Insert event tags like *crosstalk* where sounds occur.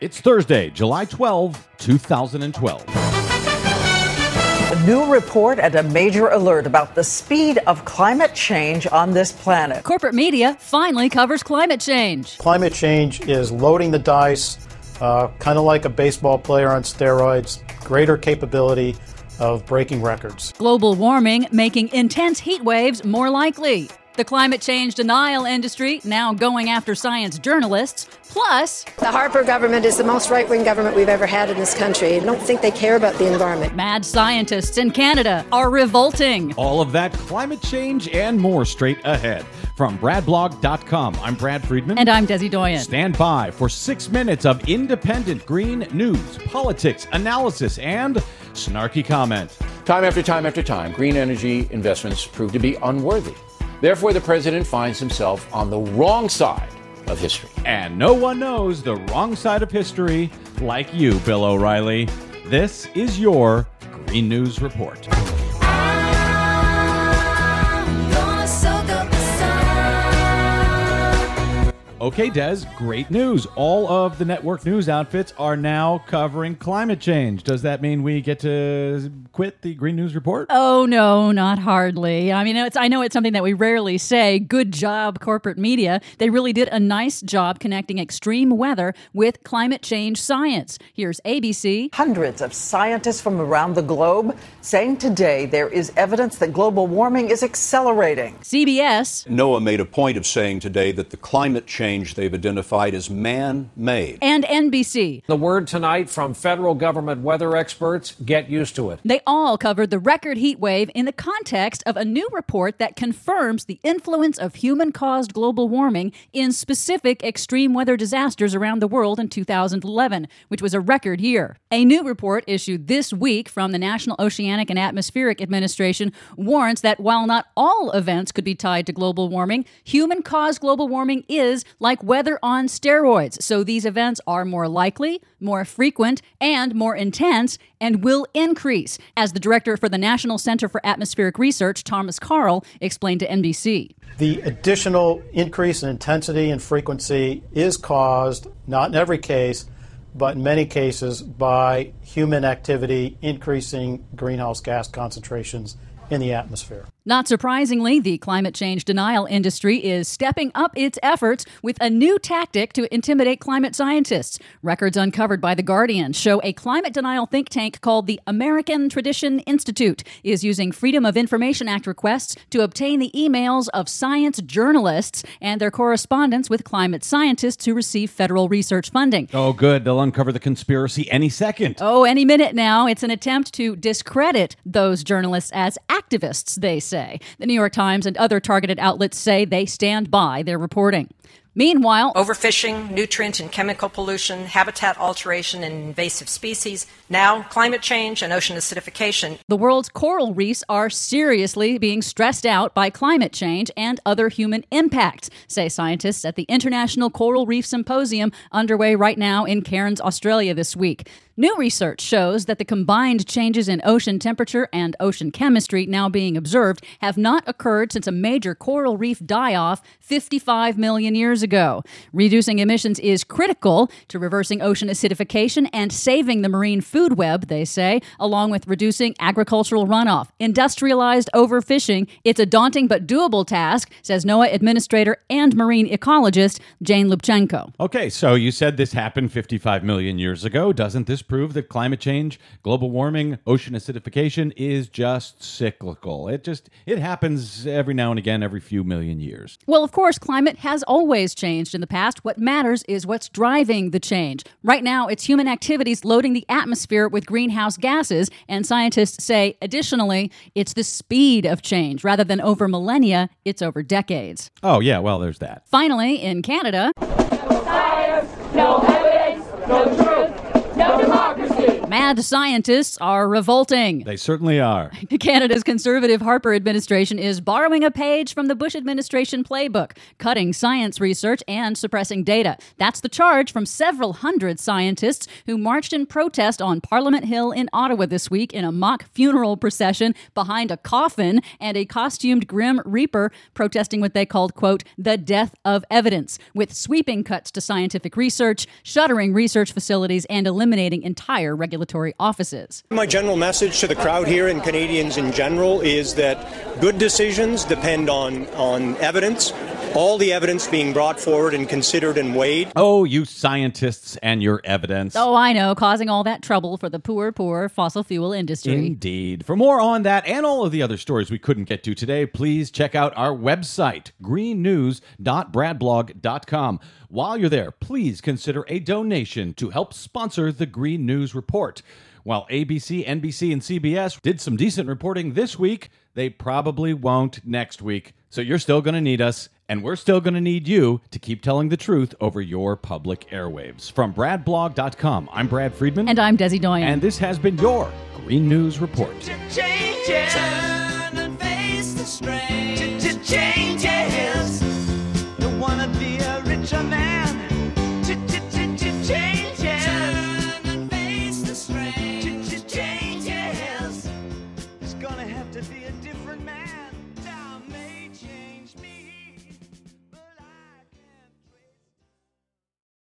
It's Thursday, July 12, 2012. A new report and a major alert about the speed of climate change on this planet. Corporate media finally covers climate change. Climate change is loading the dice, uh, kind of like a baseball player on steroids, greater capability of breaking records. Global warming making intense heat waves more likely. The climate change denial industry now going after science journalists. Plus, the Harper government is the most right wing government we've ever had in this country. I don't think they care about the environment. Mad scientists in Canada are revolting. All of that climate change and more straight ahead. From BradBlog.com, I'm Brad Friedman. And I'm Desi Doyen. Stand by for six minutes of independent green news, politics, analysis, and snarky comment. Time after time after time, green energy investments prove to be unworthy. Therefore, the president finds himself on the wrong side of history. And no one knows the wrong side of history like you, Bill O'Reilly. This is your Green News Report. Okay, Des, great news. All of the network news outfits are now covering climate change. Does that mean we get to quit the Green News Report? Oh, no, not hardly. I mean, it's, I know it's something that we rarely say. Good job, corporate media. They really did a nice job connecting extreme weather with climate change science. Here's ABC. Hundreds of scientists from around the globe saying today there is evidence that global warming is accelerating. CBS. NOAA made a point of saying today that the climate change change they've identified as man made. And NBC. The word tonight from federal government weather experts get used to it. They all covered the record heat wave in the context of a new report that confirms the influence of human caused global warming in specific extreme weather disasters around the world in 2011, which was a record year. A new report issued this week from the National Oceanic and Atmospheric Administration warns that while not all events could be tied to global warming, human caused global warming is like weather on steroids. So these events are more likely, more frequent, and more intense, and will increase, as the director for the National Center for Atmospheric Research, Thomas Karl, explained to NBC. The additional increase in intensity and frequency is caused, not in every case, but in many cases, by human activity increasing greenhouse gas concentrations in the atmosphere. Not surprisingly, the climate change denial industry is stepping up its efforts with a new tactic to intimidate climate scientists. Records uncovered by The Guardian show a climate denial think tank called the American Tradition Institute is using Freedom of Information Act requests to obtain the emails of science journalists and their correspondence with climate scientists who receive federal research funding. Oh, good. They'll uncover the conspiracy any second. Oh, any minute now. It's an attempt to discredit those journalists as activists, they say. The New York Times and other targeted outlets say they stand by their reporting. Meanwhile, overfishing, nutrient and chemical pollution, habitat alteration, and invasive species, now climate change and ocean acidification. The world's coral reefs are seriously being stressed out by climate change and other human impacts, say scientists at the International Coral Reef Symposium underway right now in Cairns, Australia this week. New research shows that the combined changes in ocean temperature and ocean chemistry now being observed have not occurred since a major coral reef die off 55 million years ago. Reducing emissions is critical to reversing ocean acidification and saving the marine food web, they say, along with reducing agricultural runoff. Industrialized overfishing, it's a daunting but doable task, says NOAA administrator and marine ecologist Jane Lubchenco. Okay, so you said this happened 55 million years ago. Doesn't this prove that climate change, global warming, ocean acidification is just cyclical. It just it happens every now and again every few million years. Well, of course, climate has always changed in the past. What matters is what's driving the change. Right now, it's human activities loading the atmosphere with greenhouse gases, and scientists say additionally, it's the speed of change rather than over millennia, it's over decades. Oh, yeah, well, there's that. Finally, in Canada, no science, no evidence, no truth. No democracy. Mad scientists are revolting. They certainly are. *laughs* Canada's conservative Harper administration is borrowing a page from the Bush administration playbook, cutting science research and suppressing data. That's the charge from several hundred scientists who marched in protest on Parliament Hill in Ottawa this week in a mock funeral procession behind a coffin and a costumed Grim Reaper protesting what they called, quote, the death of evidence, with sweeping cuts to scientific research, shuttering research facilities, and eliminating entire regulatory offices. My general message to the crowd here and Canadians in general is that good decisions depend on, on evidence all the evidence being brought forward and considered and weighed. Oh, you scientists and your evidence. Oh, I know, causing all that trouble for the poor, poor fossil fuel industry. Indeed. For more on that and all of the other stories we couldn't get to today, please check out our website, greennews.bradblog.com. While you're there, please consider a donation to help sponsor the Green News Report. While ABC, NBC, and CBS did some decent reporting this week, they probably won't next week. So you're still going to need us, and we're still going to need you to keep telling the truth over your public airwaves. From bradblog.com, I'm Brad Friedman. And I'm Desi Doyen. And this has been your Green News Report. gonna have to be a different man.